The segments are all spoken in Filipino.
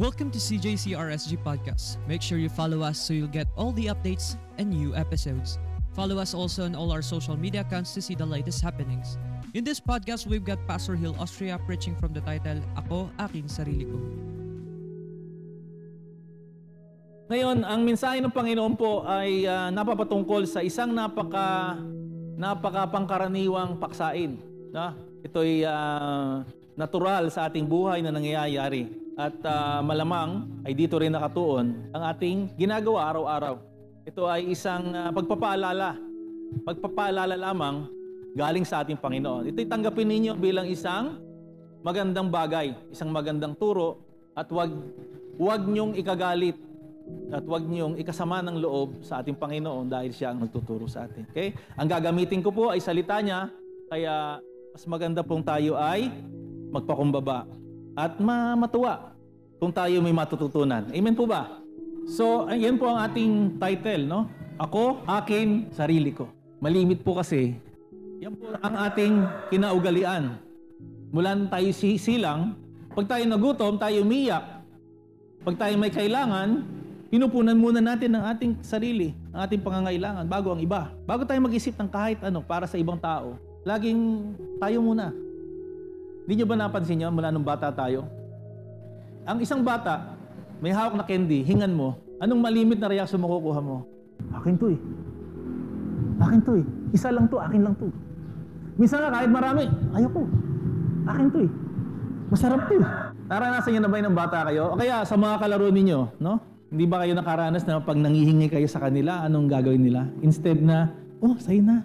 Welcome to CJCRSG Podcast. Make sure you follow us so you'll get all the updates and new episodes. Follow us also on all our social media accounts to see the latest happenings. In this podcast, we've got Pastor Hill Austria preaching from the title, Ako, Aking Sarili Ko. Ngayon, ang mensahe ng Panginoon po ay uh, napapatungkol sa isang napaka napaka pangkaraniwang paksain. Na? Ito ay uh, natural sa ating buhay na nangyayari at uh, malamang ay dito rin nakatuon ang ating ginagawa araw-araw. Ito ay isang uh, pagpapaalala. Pagpapaalala lamang galing sa ating Panginoon. Ito'y tanggapin ninyo bilang isang magandang bagay, isang magandang turo at wag wag niyong ikagalit at wag niyong ikasama ng loob sa ating Panginoon dahil siya ang nagtuturo sa atin. Okay? Ang gagamitin ko po ay salita niya, kaya mas maganda pong tayo ay magpakumbaba at matuwa kung tayo may matututunan. Amen po ba? So, yan po ang ating title, no? Ako, akin, sarili ko. Malimit po kasi, yan po ang ating kinaugalian. Mula tayo silang, pag tayo nagutom, tayo umiyak. Pag tayo may kailangan, pinupunan muna natin ang ating sarili, ang ating pangangailangan bago ang iba. Bago tayo mag-isip ng kahit ano para sa ibang tao, laging tayo muna. Hindi nyo ba napansin nyo mula nung bata tayo? Ang isang bata, may hawak na candy, hingan mo, anong malimit na reaksyon mo kukuha mo? Akin to eh. Akin to eh. Isa lang to, akin lang to. Minsan nga kahit marami, ayoko. Akin to eh. Masarap to eh. Naranasan nyo na ba ng bata kayo? O kaya sa mga kalaro ninyo, no? Hindi ba kayo nakaranas na pag nangihingi kayo sa kanila, anong gagawin nila? Instead na, oh, sa'yo na.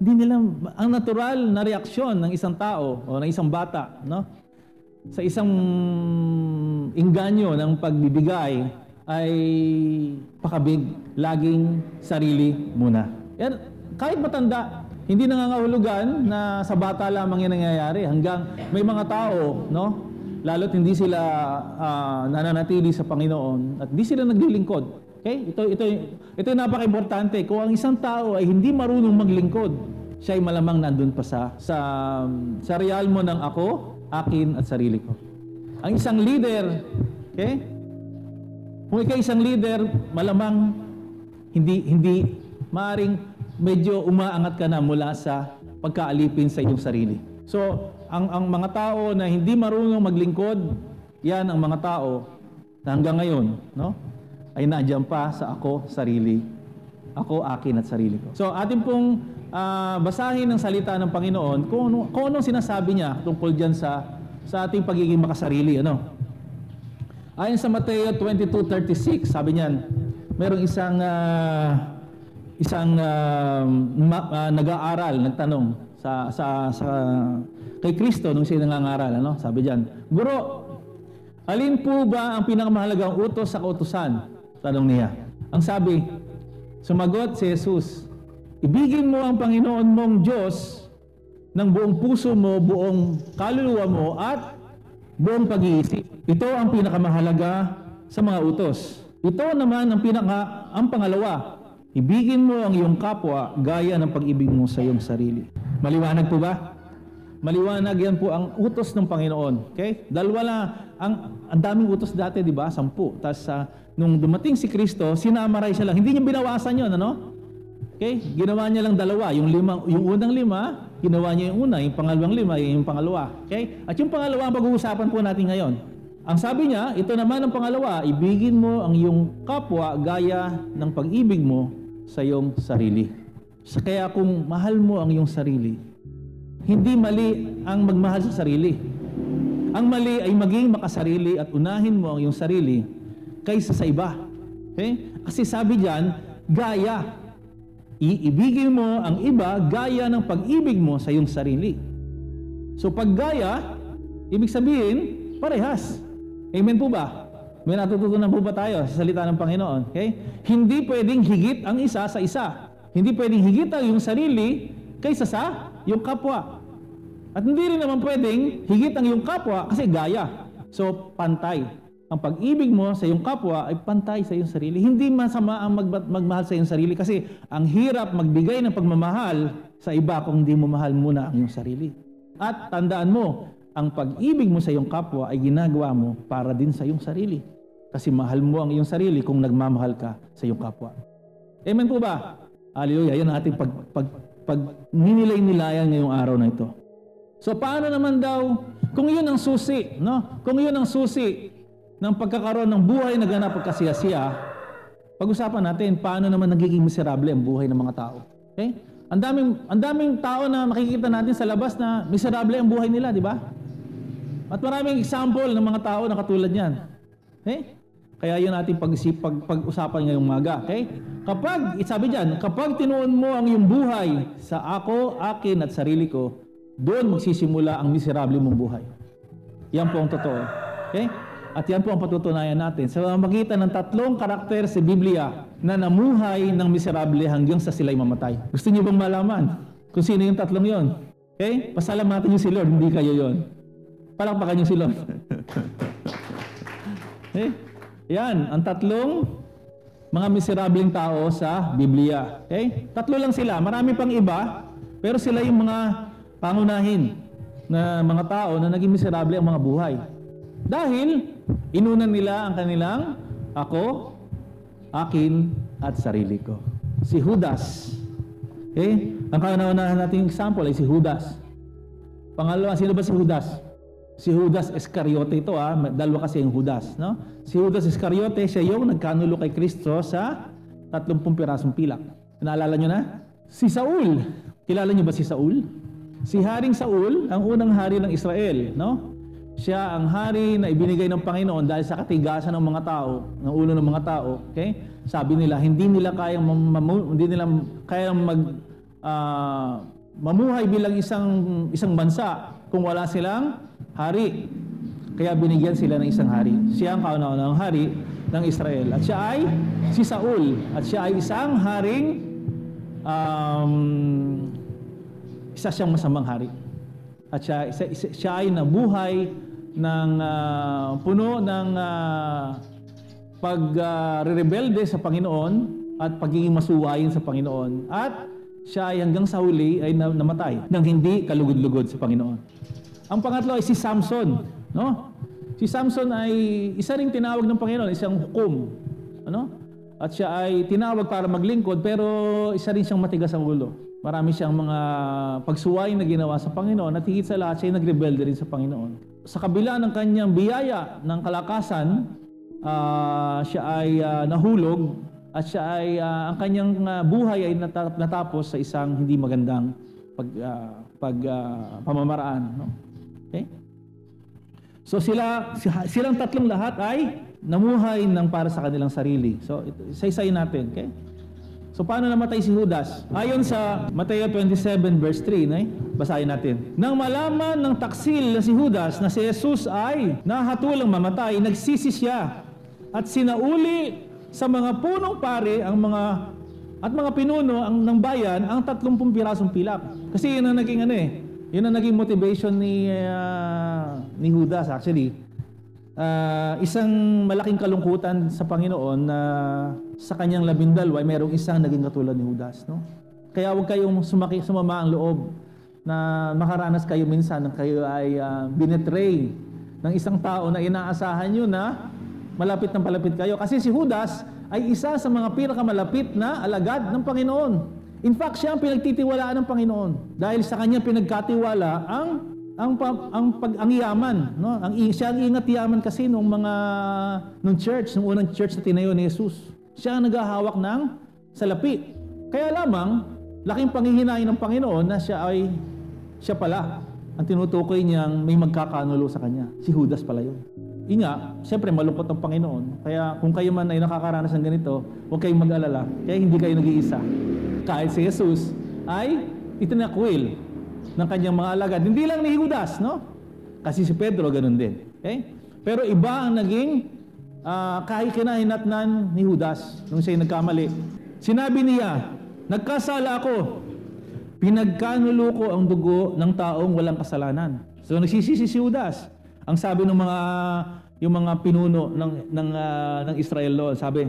Hindi nila, ang natural na reaksyon ng isang tao o ng isang bata, no? Sa isang inganyo ng pagbibigay ay pakabig, laging sarili muna. Yan, kahit matanda, hindi nangangahulugan na sa bata lamang yan nangyayari hanggang may mga tao, no? Lalo't hindi sila uh, nananatili sa Panginoon at hindi sila naglilingkod. Okay? Ito ito ito yung napaka-importante. Kung ang isang tao ay hindi marunong maglingkod, siya ay malamang nandun pa sa sa sa realmo ng ako, akin at sarili ko. Ang isang leader, okay? Kung ikaw isang leader, malamang hindi hindi maaring medyo umaangat ka na mula sa pagkaalipin sa iyong sarili. So, ang, ang mga tao na hindi marunong maglingkod, yan ang mga tao na hanggang ngayon, no? ay nandiyan pa sa ako, sarili. Ako, akin at sarili ko. So, atin pong uh, basahin ng salita ng Panginoon kung, ano, kung anong sinasabi niya tungkol dyan sa, sa ating pagiging makasarili. Ano? Ayon sa Mateo 22.36, sabi niyan, merong isang uh, isang uh, ma, uh, nag-aaral, nagtanong sa, sa, sa kay Kristo nung siya nangangaral. Ano? Sabi diyan, Guro, alin po ba ang pinakamahalagang utos sa kautusan? Tanong niya. Ang sabi, sumagot si Jesus, Ibigin mo ang Panginoon mong Diyos ng buong puso mo, buong kaluluwa mo, at buong pag-iisip. Ito ang pinakamahalaga sa mga utos. Ito naman ang pinaka ang pangalawa. Ibigin mo ang iyong kapwa gaya ng pag-ibig mo sa iyong sarili. Maliwanag po ba? Maliwanag yan po ang utos ng Panginoon. Okay? Dalawa lang, ang, ang daming utos dati, di ba? Sampu. Tapos uh, nung dumating si Kristo, sinamaray siya lang. Hindi niya binawasan yon ano? Okay? Ginawa niya lang dalawa. Yung, lima, yung unang lima, ginawa niya yung una. Yung pangalawang lima, yung pangalawa. Okay? At yung pangalawa ang pag-uusapan po natin ngayon. Ang sabi niya, ito naman ang pangalawa, ibigin mo ang iyong kapwa gaya ng pag-ibig mo sa iyong sarili. Kaya kung mahal mo ang iyong sarili, hindi mali ang magmahal sa sarili. Ang mali ay maging makasarili at unahin mo ang iyong sarili kaysa sa iba. Okay? Kasi sabi diyan, gaya. Iibigin mo ang iba gaya ng pag-ibig mo sa iyong sarili. So pag gaya, ibig sabihin, parehas. Amen po ba? May natututunan po ba tayo sa salita ng Panginoon? Okay? Hindi pwedeng higit ang isa sa isa. Hindi pwedeng higit ang iyong sarili kaysa sa yung kapwa. At hindi rin naman pwedeng higit ang iyong kapwa kasi gaya. So, pantay. Ang pag-ibig mo sa iyong kapwa ay pantay sa iyong sarili. Hindi masama ang mag- magmahal sa iyong sarili kasi ang hirap magbigay ng pagmamahal sa iba kung hindi mo mahal muna ang iyong sarili. At tandaan mo, ang pag-ibig mo sa iyong kapwa ay ginagawa mo para din sa iyong sarili. Kasi mahal mo ang iyong sarili kung nagmamahal ka sa iyong kapwa. Amen po ba? Hallelujah. Yan ang ating pag, pag, pag ninilay-nilayan ngayong araw na ito. So paano naman daw, kung yun ang susi, no? Kung yun ang susi ng pagkakaroon ng buhay na ganap at kasiyasiya, pag-usapan natin paano naman nagiging miserable ang buhay ng mga tao. Okay? Ang daming ang daming tao na makikita natin sa labas na miserable ang buhay nila, di ba? At maraming example ng mga tao na katulad niyan. Okay? Kaya yun natin pag-isip, pag, pag-usapan ngayong maga. Okay? Kapag, sabi diyan, kapag tinuon mo ang iyong buhay sa ako, akin at sarili ko, doon magsisimula ang miserable mong buhay. Yan po ang totoo. Okay? At yan po ang patutunayan natin. Sa magitan ng tatlong karakter sa Biblia na namuhay ng miserable hanggang sa sila'y mamatay. Gusto niyo bang malaman kung sino yung tatlong yon? Okay? Pasalamatan niyo si Lord, hindi kayo yon. Palakpakan niyo si Lord. okay? Yan, ang tatlong mga miserableng tao sa Biblia. Okay? Tatlo lang sila. Marami pang iba, pero sila yung mga pangunahin na mga tao na naging miserable ang mga buhay. Dahil inunan nila ang kanilang ako, akin, at sarili ko. Si Judas. Okay? Ang kauna-unahan nating example ay si Judas. Pangalawa, sino ba si Judas? Si Judas Iscariote ito ah, dalawa kasi yung Judas, no? Si Judas Iscariote, siya yung nagkanulo kay Kristo sa 30 pirasong pilak. Naalala nyo na? Si Saul. Kilala nyo ba si Saul? Si Haring Saul, ang unang hari ng Israel, no? Siya ang hari na ibinigay ng Panginoon dahil sa katigasan ng mga tao, ng ulo ng mga tao, okay? Sabi nila, hindi nila kayang mamu- hindi nila kayang mag uh, mamuhay bilang isang isang bansa kung wala silang hari. Kaya binigyan sila ng isang hari. Siya ang kauna-unahang hari ng Israel. At siya ay si Saul. At siya ay isang haring um, isa siyang masamang hari. At siya, isa, siya ay nabuhay ng uh, puno ng uh, pag-rebelde uh, sa Panginoon at pagiging masuwayin sa Panginoon. At siya ay hanggang sa huli ay namatay nang hindi kalugod-lugod sa Panginoon. Ang pangatlo ay si Samson, no? Si Samson ay isa ring tinawag ng Panginoon, isang hukom, ano? At siya ay tinawag para maglingkod pero isa rin siyang matigas ang ulo. Marami siyang mga pagsuway na ginawa sa Panginoon at higit sa lahat siya nagrebelde rin sa Panginoon. Sa kabila ng kanyang biyaya ng kalakasan, uh, siya ay uh, nahulog at siya ay uh, ang kanyang uh, buhay ay natapos sa isang hindi magandang pag uh, pag uh, pamamaraan, no? Okay? So sila, silang tatlong lahat ay namuhay ng para sa kanilang sarili. So isa-isayin natin. Okay? So paano namatay si Judas? Ayon sa Mateo 27 verse 3, eh? basahin natin. Nang malaman ng taksil na si Judas na si Jesus ay nahatulang mamatay, nagsisi siya at sinauli sa mga punong pare ang mga at mga pinuno ang ng bayan ang 30 pirasong pilak. Kasi yun ang naging ano eh, yun ang naging motivation ni uh, ni Judas actually. Uh, isang malaking kalungkutan sa Panginoon na sa kanyang labindalwa ay merong isang naging katulad ni Judas, no? Kaya huwag kayong sumaki, sumama ang loob na makaranas kayo minsan na kayo ay uh, binetray ng isang tao na inaasahan nyo na malapit ng palapit kayo. Kasi si Judas ay isa sa mga pinakamalapit na alagad ng Panginoon. In fact, siya ang pinagtitiwalaan ng Panginoon dahil sa kanya pinagkatiwala ang ang ang pag ang yaman, no? Ang siya ang ingat yaman kasi nung mga nung church, nung unang church na tinayo ni Jesus. Siya ang naghahawak ng salapi. Kaya lamang laking panghihinain ng Panginoon na siya ay siya pala ang tinutukoy niyang may magkakanulo sa kanya. Si Judas pala yun. Inga, siyempre malungkot ang Panginoon. Kaya kung kayo man ay nakakaranas ng ganito, huwag kayong mag-alala. Kaya hindi kayo nag-iisa kahit si Jesus ay itinakwil ng kanyang mga alagad. Hindi lang ni Judas, no? Kasi si Pedro ganun din. Okay? Pero iba ang naging uh, kahit kinahinatnan ni Judas nung siya nagkamali. Sinabi niya, nagkasala ako. Pinagkanulo ko ang dugo ng taong walang kasalanan. So nagsisisi si Judas. Ang sabi ng mga yung mga pinuno ng ng uh, ng Israel doon, sabi,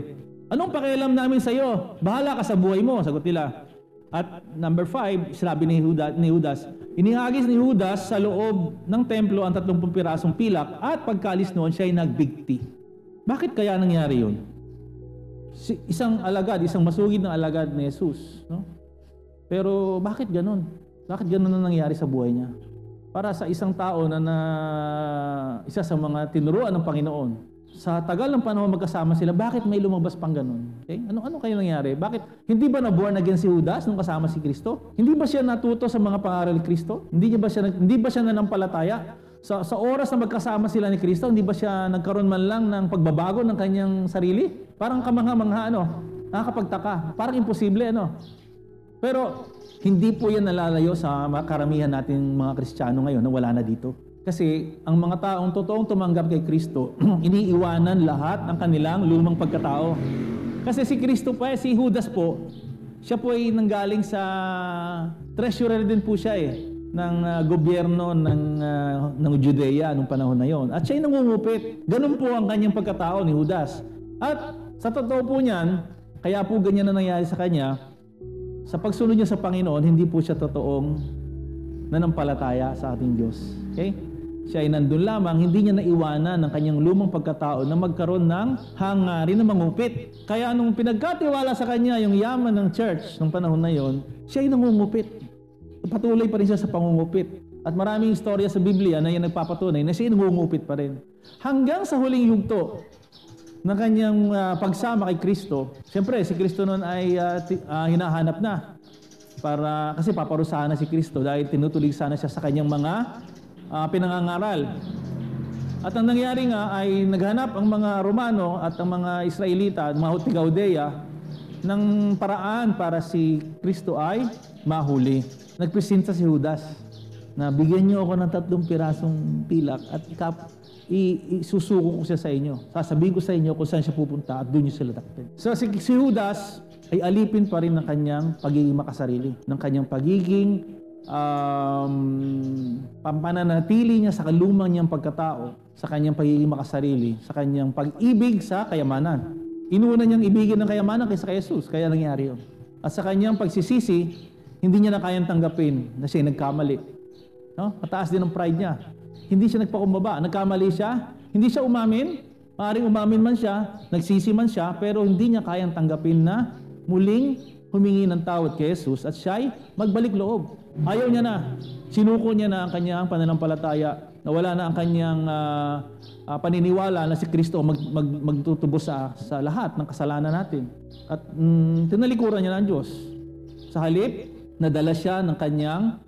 Anong pakialam namin sa iyo? Bahala ka sa buhay mo, sagot nila. At number five, sinabi ni Judas, ni Judas Inihagis ni Judas sa loob ng templo ang 30 pirasong pilak at pagkalis noon siya ay nagbigti. Bakit kaya nangyari yun? Si, isang alagad, isang masugid na alagad ni Jesus. No? Pero bakit ganun? Bakit ganun na nangyari sa buhay niya? Para sa isang tao na, na isa sa mga tinuruan ng Panginoon, sa tagal ng panahon magkasama sila, bakit may lumabas pang ganun? Okay? Ano, ano kaya nangyari? Bakit? Hindi ba na-born again si Judas nung kasama si Kristo? Hindi ba siya natuto sa mga pangaral Kristo? Hindi ba siya, hindi ba siya nanampalataya? Sa, sa oras na magkasama sila ni Kristo, hindi ba siya nagkaroon man lang ng pagbabago ng kanyang sarili? Parang kamangha-mangha, ano? Nakakapagtaka. Parang imposible, ano? Pero hindi po yan nalalayo sa karamihan natin mga Kristiyano ngayon na wala na dito. Kasi ang mga taong totoong tumanggap kay Kristo, iniiwanan lahat ng kanilang lumang pagkatao. Kasi si Kristo pa, eh, si Judas po, siya po ay nanggaling sa treasurer din po siya eh ng uh, gobyerno ng uh, ng Judea nung panahon na yon. At siya ay nangungupit. Ganun po ang kanyang pagkatao ni Judas. At sa totoo po niyan, kaya po ganyan na nangyari sa kanya, sa pagsunod niya sa Panginoon, hindi po siya totoong nanampalataya sa ating Diyos. Okay? Siya ay nandun lamang, hindi niya naiwanan ng kanyang lumang pagkatao na magkaroon ng hangarin na mangupit. Kaya nung pinagkatiwala sa kanya yung yaman ng church ng panahon na yon, siya ay nangungupit. Patuloy pa rin siya sa pangungupit. At maraming istorya sa Biblia na yan nagpapatunay na siya nangungupit pa rin. Hanggang sa huling yugto ng kanyang uh, pagsama kay Kristo, siyempre si Kristo noon ay uh, uh, hinahanap na para kasi paparusahan na si Kristo dahil tinutulig sana siya sa kanyang mga uh, pinangangaral. At ang nangyari nga ay naghanap ang mga Romano at ang mga Israelita, mga Hutigaudeya, ng paraan para si Kristo ay mahuli. Nagpresenta si Judas na bigyan niyo ako ng tatlong pirasong pilak at ikap, isusuko ko siya sa inyo. Sasabihin ko sa inyo kung saan siya pupunta at doon niyo sila takpin. So si, si Judas ay alipin pa rin ng kanyang pagiging makasarili, ng kanyang pagiging um, pampananatili niya sa kalumang niyang pagkatao, sa kanyang pagiging makasarili, sa kanyang pag-ibig sa kayamanan. Inuna niyang ibigin ng kayamanan kaysa kay Jesus, kaya nangyari yun. At sa kanyang pagsisisi, hindi niya na kayang tanggapin na siya nagkamali. No? Mataas din ang pride niya. Hindi siya nagpakumbaba. Nagkamali siya, hindi siya umamin. Maaaring umamin man siya, nagsisi man siya, pero hindi niya kayang tanggapin na muling humingi ng tawad kay Jesus at siya ay magbalik loob. Ayaw niya na. Sinuko niya na ang kanyang pananampalataya na wala na ang kanyang uh, uh, paniniwala na si Kristo mag, mag, magtutubos sa, sa lahat ng kasalanan natin. At mm, tinalikuran niya ang Diyos. Sa halip, nadala siya ng kanyang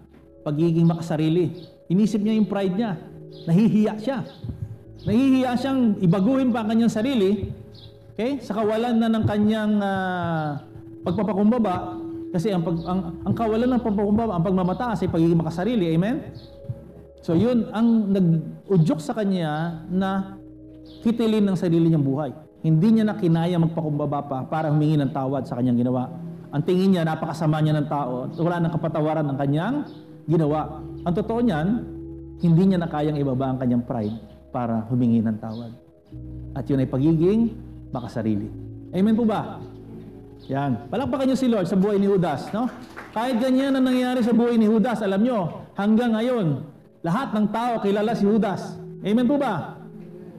pagiging makasarili. Inisip niya yung pride niya. Nahihiya siya. Nahihiya siyang ibaguhin pa ang kanyang sarili okay? sa kawalan na ng kanyang uh, pagpapakumbaba kasi ang, pag, ang, ang kawalan ng pagpapakumbaba, ang pagmamataas ay pagiging makasarili. Amen? So yun ang nag-udyok sa kanya na kitilin ng sarili niyang buhay. Hindi niya na kinaya magpakumbaba pa para humingi ng tawad sa kanyang ginawa. Ang tingin niya, napakasama niya ng tao at wala nang kapatawaran ng kanyang ginawa. Ang totoo niyan, hindi niya na kayang ibaba ang kanyang pride para humingi ng tawad. At yun ay pagiging makasarili. Amen po ba? Yan. Palakpakan niyo si Lord sa buhay ni Judas, no? Kahit ganyan ang nangyari sa buhay ni Judas, alam niyo, hanggang ngayon, lahat ng tao kilala si Judas. Amen po ba?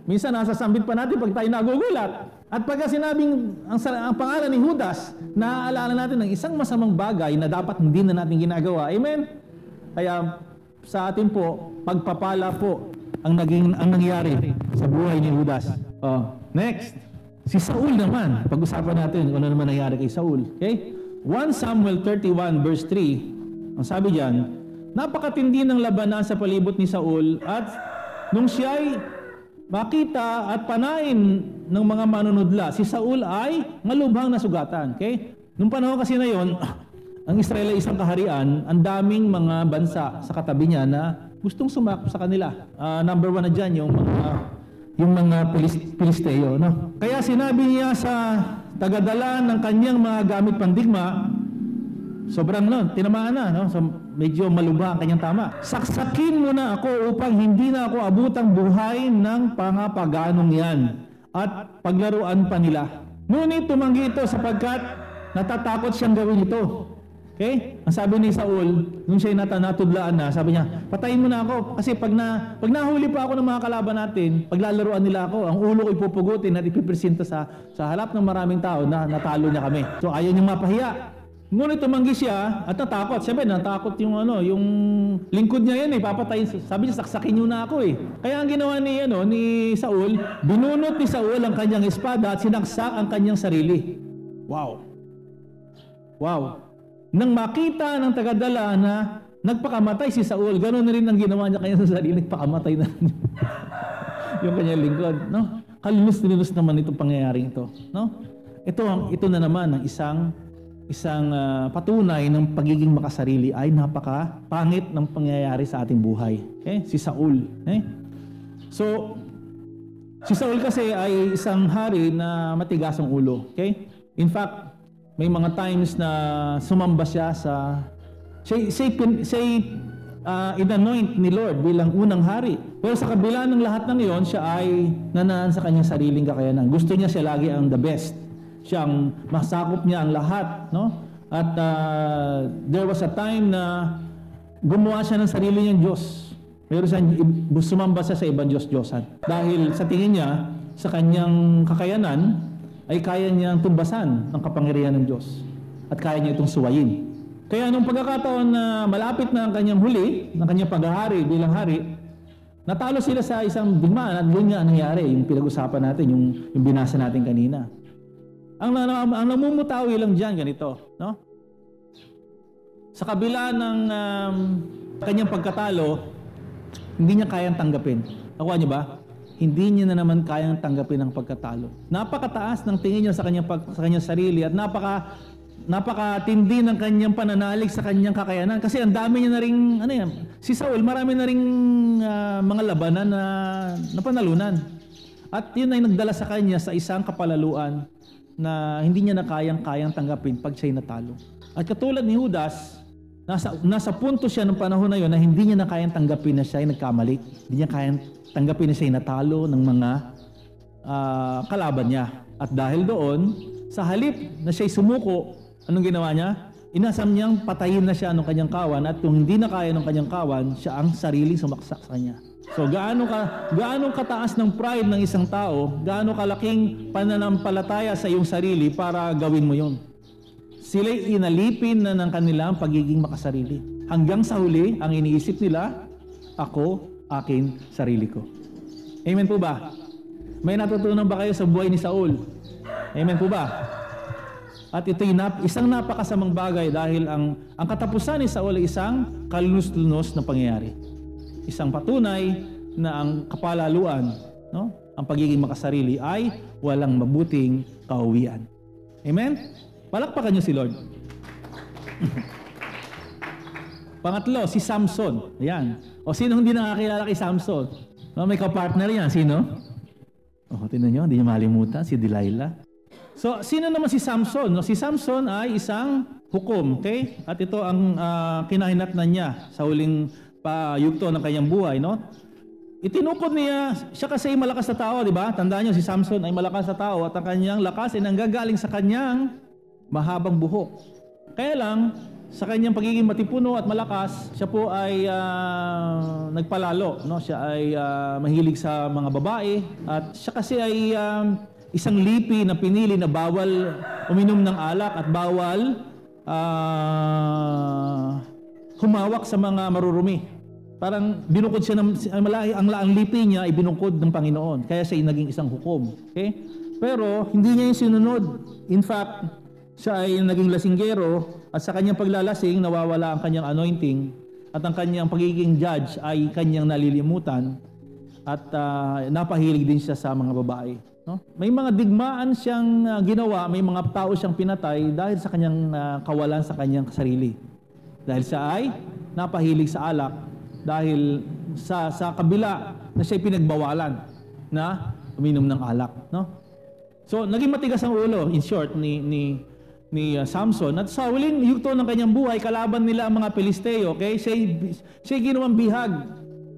Minsan nasa sambit pa natin pag tayo nagugulat. At pagka sinabing ang, ang pangalan ni Judas, naaalala natin ng isang masamang bagay na dapat hindi na natin ginagawa. Amen? Kaya sa atin po, pagpapala po ang naging ang nangyari sa buhay ni Judas. Oh, next. Si Saul naman, pag-usapan natin kung ano naman nangyari kay Saul. Okay? 1 Samuel 31 verse 3, ang sabi diyan, napakatindi ng labanan sa palibot ni Saul at nung siya ay makita at panain ng mga manunudla, si Saul ay malubhang nasugatan. Okay? Nung panahon kasi na yon, ang Israel ay isang kaharian, ang daming mga bansa sa katabi niya na gustong sumakop sa kanila. Uh, number one na dyan yung mga yung mga Pilisteo. No? Kaya sinabi niya sa tagadala ng kanyang mga gamit pandigma, sobrang no, tinamaan na, no? so medyo malubha ang kanyang tama. Saksakin mo na ako upang hindi na ako abutang buhay ng pangapaganong yan at paglaruan pa nila. Ngunit tumanggi ito sapagkat natatakot siyang gawin ito. Okay? Ang sabi ni Saul, nung siya nata natudlaan na, sabi niya, patayin mo na ako. Kasi pag, na, pag nahuli pa ako ng mga kalaban natin, paglalaruan nila ako, ang ulo ko ipupugutin at ipipresenta sa, sa harap ng maraming tao na natalo niya kami. So ayaw niyang mapahiya. Ngunit tumanggi siya at natakot. Siyempre, natakot yung ano, yung lingkod niya yan eh, papatayin. Sabi niya, saksakin niyo na ako eh. Kaya ang ginawa ni, ano, ni Saul, binunot ni Saul ang kanyang espada at sinaksak ang kanyang sarili. Wow. Wow. Nang makita ng tagadala na nagpakamatay si Saul, ganoon na rin ang ginawa niya kanya sa sarili, nagpakamatay na yung kanyang lingkod. No? Kalunos-lunos naman itong pangyayaring ito. No? Ito, ang, ito na naman ang isang isang uh, patunay ng pagiging makasarili ay napaka pangit ng pangyayari sa ating buhay. Okay? Si Saul. Okay? So, si Saul kasi ay isang hari na matigas ang ulo. Okay? In fact, may mga times na sumamba siya sa say say, say uh, inanoint ni Lord bilang unang hari. Pero sa kabila ng lahat ng iyon, siya ay nanaan sa kanyang sariling kakayanan. Gusto niya siya lagi ang the best. Siya ang masakop niya ang lahat, no? At uh, there was a time na gumawa siya ng sarili niyang Diyos. Pero siya, sumamba siya sa ibang Diyos-Diyosan. Dahil sa tingin niya, sa kanyang kakayanan, ay kaya niyang tumbasan ang kapangyarihan ng Diyos at kaya niya itong suwayin. Kaya nung pagkakataon na malapit na ang kanyang huli, ng kanyang paghahari bilang hari, natalo sila sa isang digmaan at doon nga nangyari, yung pinag-usapan natin, yung, yung binasa natin kanina. Ang, ang, ang namumutawi lang dyan, ganito, no? Sa kabila ng um, kanyang pagkatalo, hindi niya kayang tanggapin. Nakuha niyo ba? hindi niya na naman kayang tanggapin ang pagkatalo. Napakataas ng tingin niya sa kanyang, pag, sa kanyang sarili at napaka napakatindi ng kanyang pananalig sa kanyang kakayanan kasi ang dami niya na ring ano yan, si Saul marami na ring uh, mga labanan na napanalunan. At yun ay nagdala sa kanya sa isang kapalaluan na hindi niya na kayang-kayang tanggapin pag siya'y natalo. At katulad ni Judas, nasa, nasa punto siya ng panahon na yon na hindi niya na kayang tanggapin na siya ay nagkamali. Hindi niya kayang tanggapin na siya natalo ng mga uh, kalaban niya. At dahil doon, sa halip na siya'y sumuko, anong ginawa niya? Inasam niyang patayin na siya ng kanyang kawan at kung hindi na kaya ng kanyang kawan, siya ang sariling sumaksak sa kanya. So gaano ka gaano kataas ng pride ng isang tao, gaano kalaking pananampalataya sa iyong sarili para gawin mo 'yon. Sila'y inalipin na ng kanilang pagiging makasarili. Hanggang sa huli, ang iniisip nila, ako akin sarili ko. Amen po ba? May natutunan ba kayo sa buhay ni Saul? Amen po ba? At ito'y nap, isang napakasamang bagay dahil ang, ang katapusan ni Saul ay isang kalunos-lunos na pangyayari. Isang patunay na ang kapalaluan, no? ang pagiging makasarili ay walang mabuting kauwian. Amen? Palakpakan niyo si Lord. Pangatlo, si Samson. Ayan. O sino hindi nakakilala kay Samson? No, may kapartner yan. Sino? Oh, tinan nyo, hindi niyo malimutan. Si Delilah. So, sino naman si Samson? No, si Samson ay isang hukom. Okay? At ito ang uh, kinahinatnan niya sa huling payugto ng kanyang buhay. No? Itinukod niya, siya kasi ay malakas na tao, di ba? Tandaan niyo, si Samson ay malakas na tao at ang kanyang lakas ay nanggagaling sa kanyang mahabang buhok. Kaya lang, sa kanyang pagiging matipuno at malakas, siya po ay uh, nagpalalo. No? Siya ay uh, mahilig sa mga babae at siya kasi ay uh, isang lipi na pinili na bawal uminom ng alak at bawal uh, humawak sa mga marurumi. Parang binukod siya ng ang laang lipi niya ay binukod ng Panginoon. Kaya siya naging isang hukom. Okay? Pero hindi niya yung sinunod. In fact, siya ay naging lasinggero at sa kanyang paglalasing nawawala ang kanyang anointing at ang kanyang pagiging judge ay kanyang nalilimutan at uh, napahilig din siya sa mga babae. No? May mga digmaan siyang uh, ginawa, may mga tao siyang pinatay dahil sa kanyang uh, kawalan sa kanyang sarili. Dahil siya ay napahilig sa alak dahil sa sa kabila na siya pinagbawalan na uminom ng alak, no? So, naging matigas ang ulo in short ni ni ni uh, Samson. At sa huling yugto ng kanyang buhay, kalaban nila ang mga Pilisteo. Okay? Siya, siya ginawang bihag.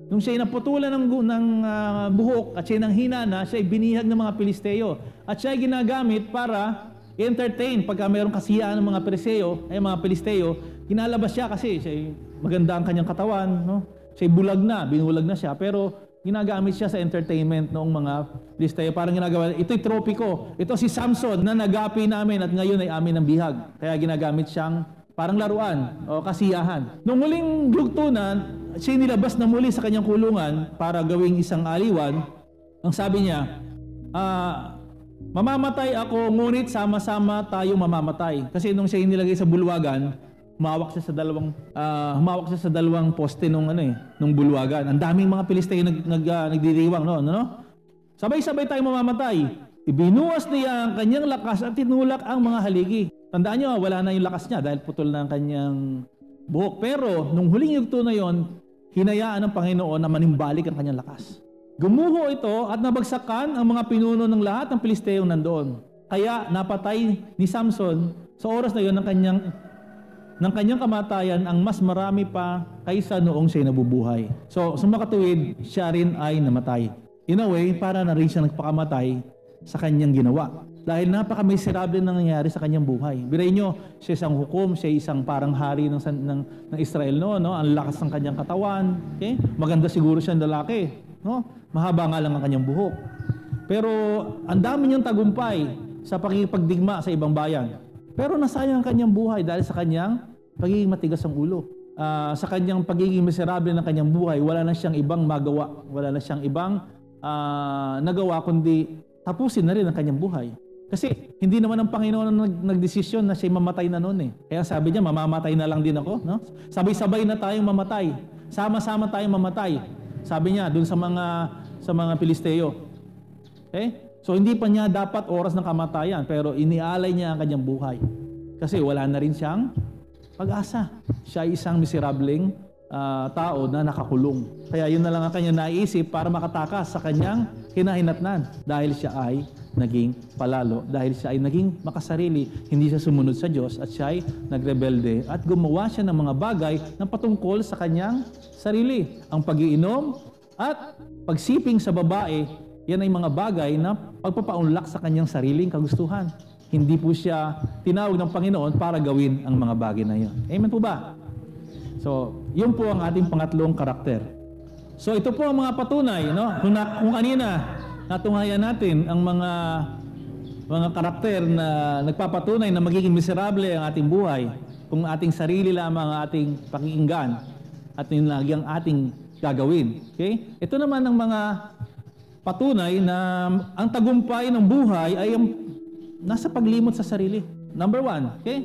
Nung siya naputulan ng, ng uh, buhok at siya nang hina na, siya binihag ng mga Pilisteo. At siya ginagamit para entertain pagka mayroong kasiyahan ng mga Periseo, ay mga Pilisteo, ginalabas siya kasi siya maganda ang kanyang katawan, no? Siya bulag na, binulag na siya, pero ginagamit siya sa entertainment noong mga Pilisteo. Parang ginagawa, ito'y trophy ko. Ito si Samson na nagapi namin at ngayon ay amin ng bihag. Kaya ginagamit siyang parang laruan o kasiyahan. Noong muling lugtunan, siya nilabas na muli sa kanyang kulungan para gawing isang aliwan. Ang sabi niya, ah, mamamatay ako, ngunit sama-sama tayo mamamatay. Kasi nung siya nilagay sa bulwagan, humawak siya sa dalawang ah, humawak siya sa dalawang poste nung ano eh, nung bulwagan. Ang daming mga Pilisteo nag, nag ah, nagdiriwang no, no, no? Sabay-sabay tayo mamamatay. Ibinuwas niya ang kanyang lakas at tinulak ang mga haligi. Tandaan nyo, wala na yung lakas niya dahil putol na ang kanyang buhok. Pero nung huling yugto na yon, hinayaan ng Panginoon na manimbalik ang kanyang lakas. Gumuho ito at nabagsakan ang mga pinuno ng lahat ng Pilisteyong nandoon. Kaya napatay ni Samson sa oras na yon ng kanyang ng kanyang kamatayan ang mas marami pa kaysa noong siya nabubuhay. So, sumakatuwid, siya rin ay namatay. In a way, para na rin siya nagpakamatay sa kanyang ginawa. Dahil napaka-miserable na nangyari sa kanyang buhay. Biray nyo, siya isang hukom, siya isang parang hari ng, ng, ng Israel no, no? Ang lakas ng kanyang katawan. Okay? Maganda siguro siya lalaki. No? Mahaba nga lang ang kanyang buhok. Pero ang dami niyang tagumpay sa pakikipagdigma sa ibang bayan. Pero nasayang ang kanyang buhay dahil sa kanyang pagiging matigas ang ulo. Uh, sa kanyang pagiging miserable ng kanyang buhay, wala na siyang ibang magawa. Wala na siyang ibang uh, nagawa kundi tapusin na rin ang kanyang buhay. Kasi hindi naman ang Panginoon ang nag, nagdesisyon na siya mamatay na noon eh. Kaya sabi niya, mamamatay na lang din ako. No? Sabay-sabay na tayong mamatay. Sama-sama tayong mamatay. Sabi niya, dun sa mga sa mga Pilisteo. Okay? So hindi pa niya dapat oras ng kamatayan, pero inialay niya ang kanyang buhay. Kasi wala na rin siyang pag-asa. Siya ay isang miserableng uh, tao na nakakulong. Kaya yun na lang ang kanya naisip para makatakas sa kanyang kinahinatnan dahil siya ay naging palalo dahil siya ay naging makasarili, hindi siya sumunod sa Diyos at siya ay nagrebelde at gumawa siya ng mga bagay na patungkol sa kanyang sarili. Ang pagiinom at pagsiping sa babae, yan ay mga bagay na pagpapaunlak sa kanyang sariling kagustuhan. Hindi po siya tinawag ng Panginoon para gawin ang mga bagay na yon. Amen po ba? So, yun po ang ating pangatlong karakter. So, ito po ang mga patunay, no? Kung, na, kung kanina, natunghayan natin ang mga mga karakter na nagpapatunay na magiging miserable ang ating buhay kung ating sarili lamang ang ating pakinggan at yun lagi ang ating gagawin. Okay? Ito naman ang mga patunay na ang tagumpay ng buhay ay ang nasa paglimot sa sarili. Number one, okay?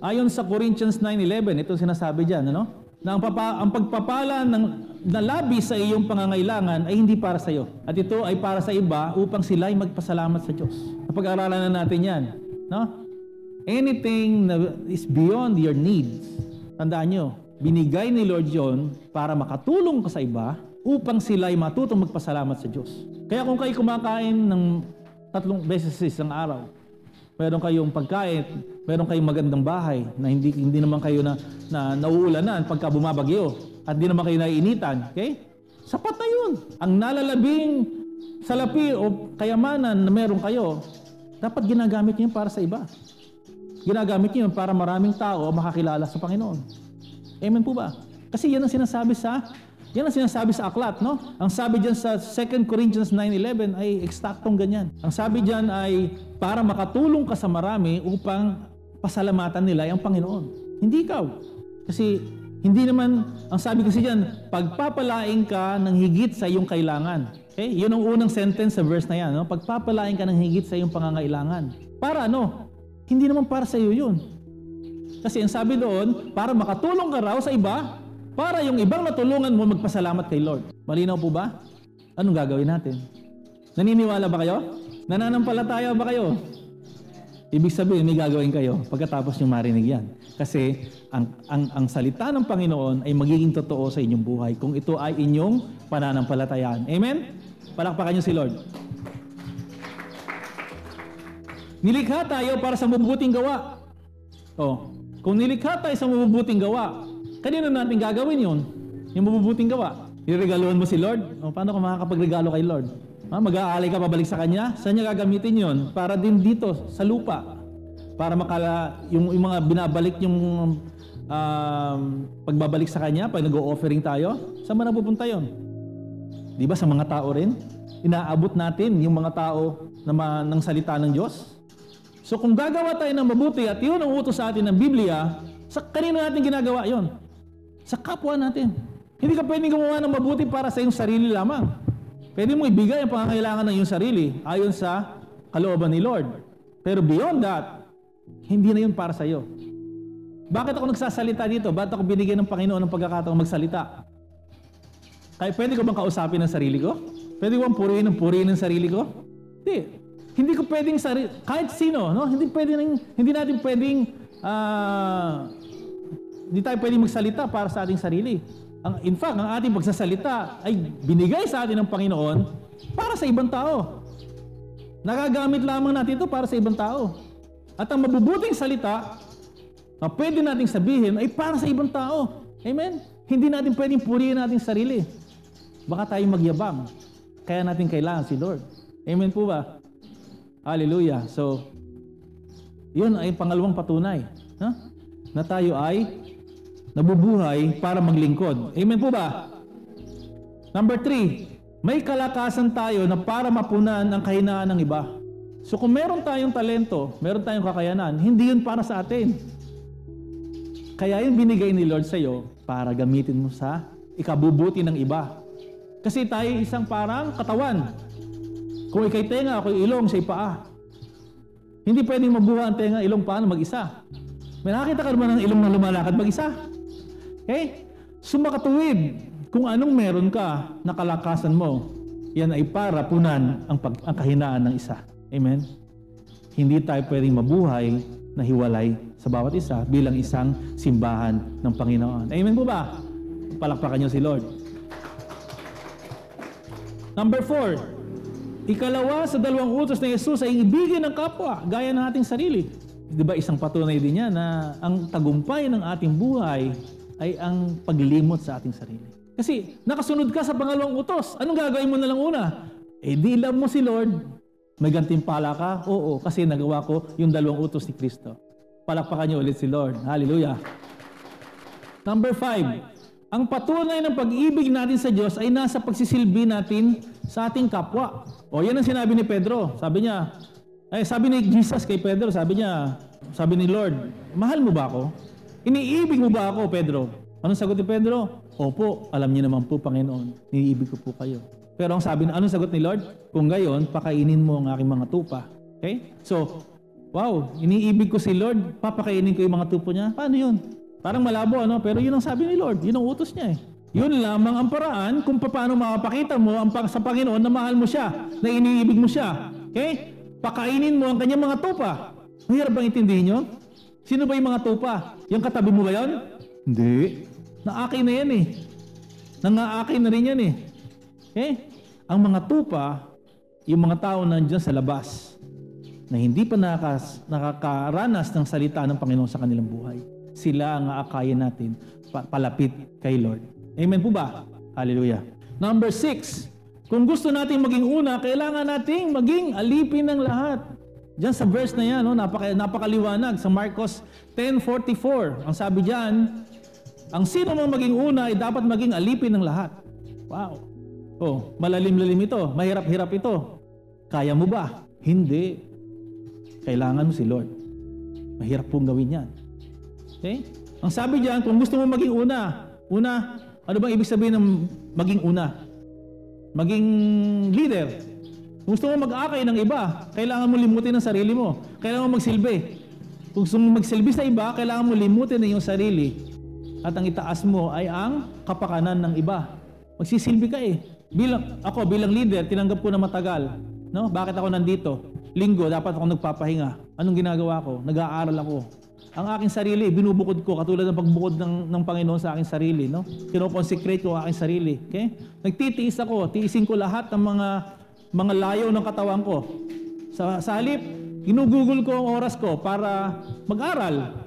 Ayon sa Corinthians 9.11, ito sinasabi dyan, ano? Na ang, papa, ang pagpapala ng nalabi sa iyong pangangailangan ay hindi para sa iyo. At ito ay para sa iba upang sila ay magpasalamat sa Diyos. Napag-aralan na natin yan. No? Anything that is beyond your needs, tandaan nyo, binigay ni Lord John para makatulong ka sa iba upang sila ay matutong magpasalamat sa Diyos. Kaya kung kayo kumakain ng tatlong beses sa isang araw, meron kayong pagkain, meron kayong magandang bahay na hindi hindi naman kayo na, na nauulanan pagka bumabagyo at di naman kayo naiinitan. Okay? Sapat na yun. Ang nalalabing salapi o kayamanan na meron kayo, dapat ginagamit niyo para sa iba. Ginagamit niyo para maraming tao makakilala sa Panginoon. Amen po ba? Kasi yan ang sinasabi sa yan ang sinasabi sa aklat, no? Ang sabi diyan sa 2 Corinthians 9:11 ay eksaktong ganyan. Ang sabi diyan ay para makatulong ka sa marami upang pasalamatan nila ang Panginoon. Hindi ikaw. Kasi hindi naman, ang sabi kasi diyan, pagpapalain ka ng higit sa iyong kailangan. Okay? Yun ang unang sentence sa verse na yan. No? Pagpapalain ka ng higit sa iyong pangangailangan. Para ano? Hindi naman para sa iyo yun. Kasi ang sabi doon, para makatulong ka raw sa iba, para yung ibang natulungan mo magpasalamat kay Lord. Malinaw po ba? Anong gagawin natin? Naniniwala ba kayo? Nananampalataya ba kayo? Ibig sabihin, may gagawin kayo pagkatapos nyo marinig yan. Kasi ang, ang, ang salita ng Panginoon ay magiging totoo sa inyong buhay kung ito ay inyong pananampalatayaan. Amen? Palakpakan nyo si Lord. Nilikha tayo para sa mabubuting gawa. Oh, kung nilikha tayo sa mabubuting gawa, kanino natin gagawin yon? Yung mabubuting gawa. Iregaluhan mo si Lord? O, paano ka makakapagregalo kay Lord? Ah, mag-aalay ka pabalik sa Kanya? Saan niya gagamitin yon? Para din dito, sa lupa. para makala yung, yung mga binabalik yung um, pagbabalik sa kanya pag nag-offering tayo, saan ba napupunta yon? Di ba sa mga tao rin? Inaabot natin yung mga tao na ma- ng salita ng Diyos. So kung gagawa tayo ng mabuti at yun ang utos sa atin ng Biblia, sa kanino natin ginagawa yon? Sa kapwa natin. Hindi ka pwedeng gumawa ng mabuti para sa iyong sarili lamang. Pwede mo ibigay ang pangangailangan ng iyong sarili ayon sa kalooban ni Lord. Pero beyond that, hindi na yun para sa iyo. Bakit ako nagsasalita dito? Bakit ako binigyan ng Panginoon ng pagkakataong magsalita? Kaya pwede ko bang kausapin ang sarili ko? Pwede ko bang purihin ng purihin ng sarili ko? Hindi. Hindi ko pwedeng sarili, kahit sino, no? Hindi pwedeng, hindi natin pwedeng, ah, hindi tayo pwedeng magsalita para sa ating sarili. Ang, in fact, ang ating pagsasalita ay binigay sa atin ng Panginoon para sa ibang tao. Nagagamit lamang natin ito para sa ibang tao. At ang mabubuting salita na pwede nating sabihin ay para sa ibang tao. Amen? Hindi natin pwedeng purihin natin sarili. Baka tayo magyabang. Kaya natin kailangan si Lord. Amen po ba? Hallelujah. So, yun ay pangalawang patunay. Ha? Na tayo ay nabubuhay para maglingkod. Amen po ba? Number three, may kalakasan tayo na para mapunan ang kahinaan ng iba. So kung meron tayong talento, meron tayong kakayanan, hindi yun para sa atin. Kaya yung binigay ni Lord sa iyo para gamitin mo sa ikabubuti ng iba. Kasi tayo isang parang katawan. Kung ikay tenga, ako ilong, siya paa. Hindi pwedeng mabuha ang tenga, ilong, paano mag-isa. May nakakita ka naman ng ilong na lumalakad mag-isa. Okay? Sumakatuwid kung anong meron ka na kalakasan mo, yan ay para punan ang, pag, ang kahinaan ng isa. Amen? Hindi tayo pwedeng mabuhay na hiwalay sa bawat isa bilang isang simbahan ng Panginoon. Amen po ba? Palakpakan niyo si Lord. Number four, ikalawa sa dalawang utos ni Jesus ay ibigin ng kapwa gaya ng ating sarili. Di ba isang patunay din yan na ang tagumpay ng ating buhay ay ang paglimot sa ating sarili. Kasi nakasunod ka sa pangalawang utos. Anong gagawin mo na lang una? Eh di love mo si Lord. May gantimpala ka? Oo, kasi nagawa ko yung dalawang utos ni Kristo. Palakpakan niyo ulit si Lord. Hallelujah. Number five, ang patunay ng pag-ibig natin sa Diyos ay nasa pagsisilbi natin sa ating kapwa. O yan ang sinabi ni Pedro. Sabi niya, ay sabi ni Jesus kay Pedro, sabi niya, sabi ni Lord, mahal mo ba ako? Iniibig mo ba ako, Pedro? Anong sagot ni Pedro? Opo, alam niyo naman po, Panginoon, iniibig ko po kayo. Pero ang sabi, anong sagot ni Lord? Kung gayon, pakainin mo ang aking mga tupa. Okay? So, wow, iniibig ko si Lord, papakainin ko yung mga tupo niya. Paano yun? Parang malabo, ano? Pero yun ang sabi ni Lord, yun ang utos niya eh. Yun lamang ang paraan kung paano makapakita mo ang, sa Panginoon na mahal mo siya, na iniibig mo siya. Okay? Pakainin mo ang kanyang mga tupa. Mahirap bang intindihin yun? Sino ba yung mga tupa? Yung katabi mo ba yun? Hindi. Naakin na yan eh. Nangaakin na rin yan eh. Okay? Ang mga tupa, yung mga tao nandiyan sa labas, na hindi pa nakas, nakakaranas ng salita ng Panginoon sa kanilang buhay. Sila ang aakayin natin pa- palapit kay Lord. Amen po ba? Hallelujah. Number six, kung gusto nating maging una, kailangan nating maging alipin ng lahat. Diyan sa verse na yan, no, napaka, napakaliwanag sa Marcos 10.44. Ang sabi diyan, ang sino mang maging una ay dapat maging alipin ng lahat. Wow. Oh, malalim-lalim ito. Mahirap-hirap ito. Kaya mo ba? Hindi. Kailangan mo si Lord. Mahirap pong gawin yan. Okay? Ang sabi diyan, kung gusto mo maging una, una, ano bang ibig sabihin ng maging una? Maging leader. Gusto mo mag-akay ng iba, kailangan mo limutin ang sarili mo. Kailangan mo magsilbi. Kung gusto mo magsilbi sa iba, kailangan mo limutin ang iyong sarili. At ang itaas mo ay ang kapakanan ng iba. Magsisilbi ka eh. Bilang, ako bilang leader, tinanggap ko na matagal. No? Bakit ako nandito? Linggo, dapat ako nagpapahinga. Anong ginagawa ko? Nag-aaral ako. Ang aking sarili, binubukod ko katulad ng pagbukod ng, ng Panginoon sa aking sarili. No? Kinoconsecrate ko ang aking sarili. Okay? Nagtitiis ako. Tiisin ko lahat ng mga mga layo ng katawan ko. Sa, sa halip, ginugugol ko ang oras ko para mag-aral.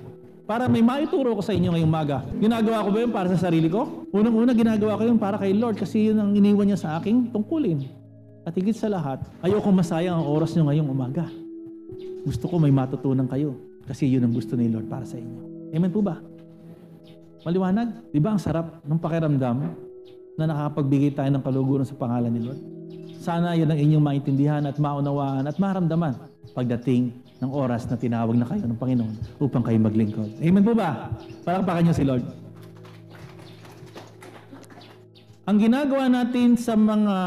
Para may maituro ko sa inyo ngayong maga. Ginagawa ko ba yun para sa sarili ko? Unang-una, ginagawa ko yun para kay Lord kasi yun ang iniwan niya sa aking tungkulin. At higit sa lahat, ayoko masayang ang oras nyo ngayong umaga. Gusto ko may matutunan kayo. Kasi yun ang gusto ni Lord para sa inyo. Amen po ba? Maliwanag? Di ba ang sarap ng pakiramdam na nakakapagbigay tayo ng kaluguran sa pangalan ni Lord? Sana yan ang inyong maintindihan at maunawaan at maramdaman pagdating ng oras na tinawag na kayo ng Panginoon upang kayo maglingkod. Amen po ba? Palakpakan niyo si Lord. Ang ginagawa natin sa mga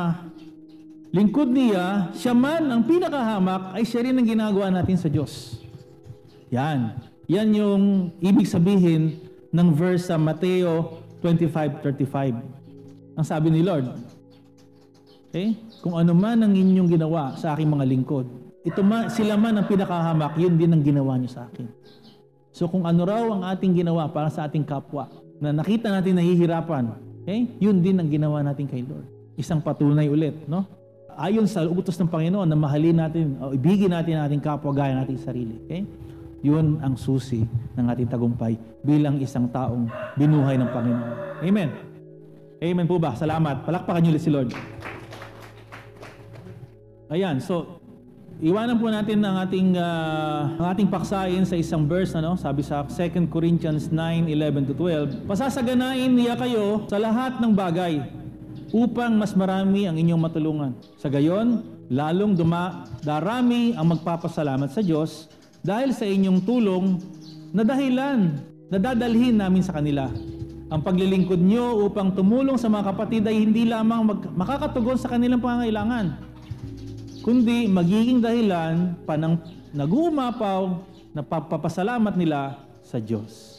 lingkod niya, siya man ang pinakahamak ay siya rin ang ginagawa natin sa Diyos. Yan. Yan yung ibig sabihin ng verse sa Mateo 25.35. Ang sabi ni Lord, okay? Kung ano man ang inyong ginawa sa aking mga lingkod, ito man, sila man ang pinakahamak, yun din ang ginawa niyo sa akin. So kung ano raw ang ating ginawa para sa ating kapwa, na nakita natin nahihirapan, okay? yun din ang ginawa natin kay Lord. Isang patunay ulit, no? Ayon sa utos ng Panginoon na mahalin natin o ibigin natin ang ating kapwa gaya ng ating sarili. Okay? Yun ang susi ng ating tagumpay bilang isang taong binuhay ng Panginoon. Amen. Amen po ba? Salamat. Palakpakan niyo ulit si Lord. Ayan, so iwanan po natin ang ating uh, ang ating paksain sa isang verse ano, sabi sa 2 Corinthians 9:11 to 12. Pasasaganain niya kayo sa lahat ng bagay upang mas marami ang inyong matulungan. Sa gayon, lalong duma, darami ang magpapasalamat sa Diyos dahil sa inyong tulong na dahilan na dadalhin namin sa kanila. Ang paglilingkod nyo upang tumulong sa mga kapatid ay hindi lamang mag- makakatugon sa kanilang pangangailangan, kundi magiging dahilan pa ng nag-uumapaw na pagpapasalamat nila sa Diyos.